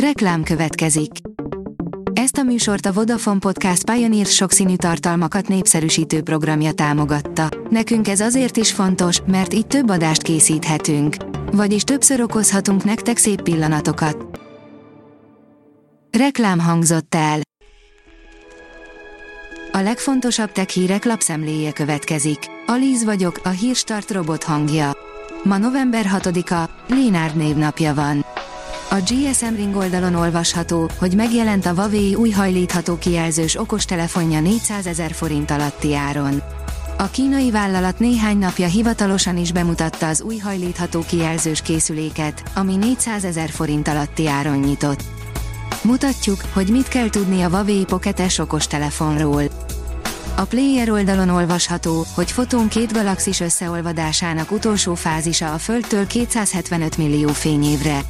Reklám következik. Ezt a műsort a Vodafone Podcast Pioneer sokszínű tartalmakat népszerűsítő programja támogatta. Nekünk ez azért is fontos, mert így több adást készíthetünk. Vagyis többször okozhatunk nektek szép pillanatokat. Reklám hangzott el. A legfontosabb tech hírek lapszemléje következik. Alíz vagyok, a hírstart robot hangja. Ma november 6-a, Lénárd névnapja van. A GSM Ring oldalon olvasható, hogy megjelent a Huawei új hajlítható kijelzős okostelefonja 400 ezer forint alatti áron. A kínai vállalat néhány napja hivatalosan is bemutatta az új hajlítható kijelzős készüléket, ami 400 ezer forint alatti áron nyitott. Mutatjuk, hogy mit kell tudni a Huawei Pocket S okostelefonról. A Player oldalon olvasható, hogy fotón két galaxis összeolvadásának utolsó fázisa a Földtől 275 millió fényévre.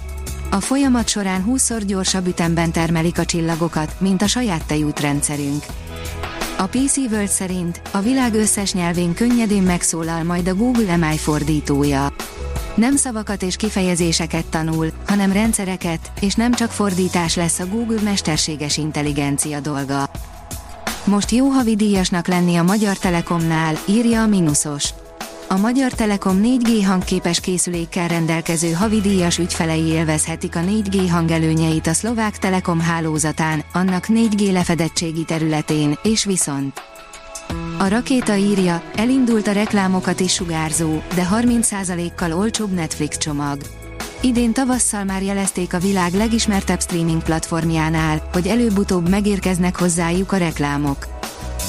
A folyamat során 20-szor gyorsabb ütemben termelik a csillagokat, mint a saját tejútrendszerünk. A PC World szerint a világ összes nyelvén könnyedén megszólal majd a Google MI fordítója. Nem szavakat és kifejezéseket tanul, hanem rendszereket, és nem csak fordítás lesz a Google mesterséges intelligencia dolga. Most jó havidíjasnak lenni a Magyar Telekomnál, írja a Minusos. A Magyar Telekom 4G hangképes készülékkel rendelkező havidíjas ügyfelei élvezhetik a 4G hangelőnyeit a szlovák Telekom hálózatán, annak 4G lefedettségi területén, és viszont. A rakéta írja, elindult a reklámokat is sugárzó, de 30%-kal olcsóbb Netflix csomag. Idén tavasszal már jelezték a világ legismertebb streaming platformjánál, hogy előbb-utóbb megérkeznek hozzájuk a reklámok.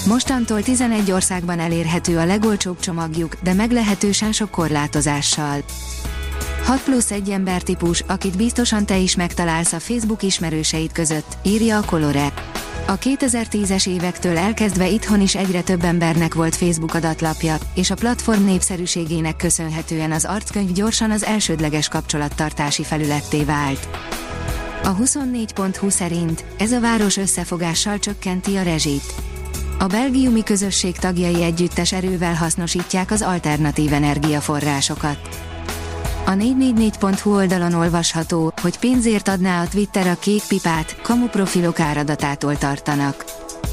Mostantól 11 országban elérhető a legolcsóbb csomagjuk, de meglehetősen sok korlátozással. 6 plusz egy embertípus, akit biztosan te is megtalálsz a Facebook ismerőseid között, írja a Colore. A 2010-es évektől elkezdve itthon is egyre több embernek volt Facebook adatlapja, és a platform népszerűségének köszönhetően az arckönyv gyorsan az elsődleges kapcsolattartási felületté vált. A 24.20 szerint ez a város összefogással csökkenti a rezsit. A belgiumi közösség tagjai együttes erővel hasznosítják az alternatív energiaforrásokat. A 444.hu oldalon olvasható, hogy pénzért adná a Twitter a kék pipát, kamu profilok áradatától tartanak.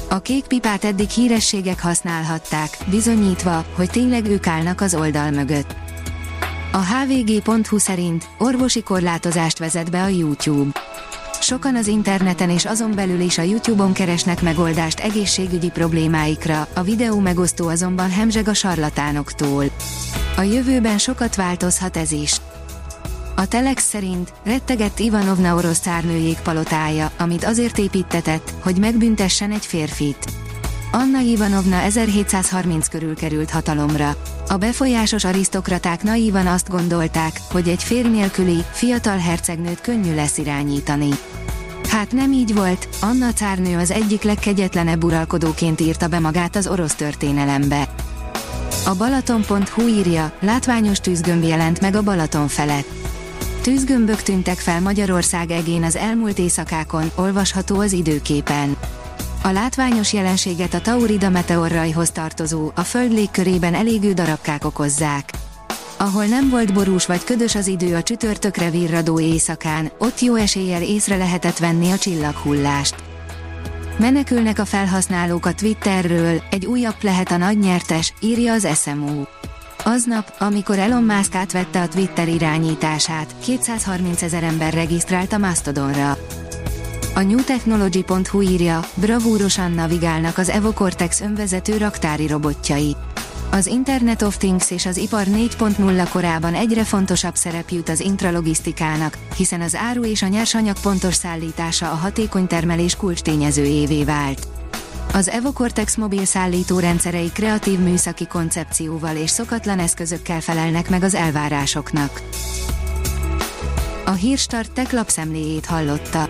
A kék pipát eddig hírességek használhatták, bizonyítva, hogy tényleg ők állnak az oldal mögött. A hvg.hu szerint orvosi korlátozást vezet be a YouTube. Sokan az interneten és azon belül is a YouTube-on keresnek megoldást egészségügyi problémáikra, a videó megosztó azonban hemzseg a sarlatánoktól. A jövőben sokat változhat ez is. A Telex szerint rettegett Ivanovna orosz szárnőjék palotája, amit azért építetett, hogy megbüntessen egy férfit. Anna Ivanovna 1730 körül került hatalomra. A befolyásos arisztokraták naívan azt gondolták, hogy egy férj nélküli, fiatal hercegnőt könnyű lesz irányítani. Hát nem így volt, Anna cárnő az egyik legkegyetlenebb uralkodóként írta be magát az orosz történelembe. A Balaton.hu írja, látványos tűzgömb jelent meg a Balaton felett. Tűzgömbök tűntek fel Magyarország egén az elmúlt éjszakákon, olvasható az időképen. A látványos jelenséget a Taurida meteorrajhoz tartozó, a Föld légkörében elégő darabkák okozzák. Ahol nem volt borús vagy ködös az idő a csütörtökre virradó éjszakán, ott jó eséllyel észre lehetett venni a csillaghullást. Menekülnek a felhasználók a Twitterről, egy újabb lehet a nagy nyertes, írja az SMU. Aznap, amikor Elon Musk átvette a Twitter irányítását, 230 ezer ember regisztrált a Mastodonra. A newtechnology.hu írja, bravúrosan navigálnak az Evo Cortex önvezető raktári robotjai. Az Internet of Things és az ipar 4.0 korában egyre fontosabb szerep jut az intralogisztikának, hiszen az áru és a nyersanyag pontos szállítása a hatékony termelés kulcstényezőjévé vált. Az EvoCortex mobil szállító rendszerei kreatív műszaki koncepcióval és szokatlan eszközökkel felelnek meg az elvárásoknak. A Hírstart tech lapszemléjét hallotta.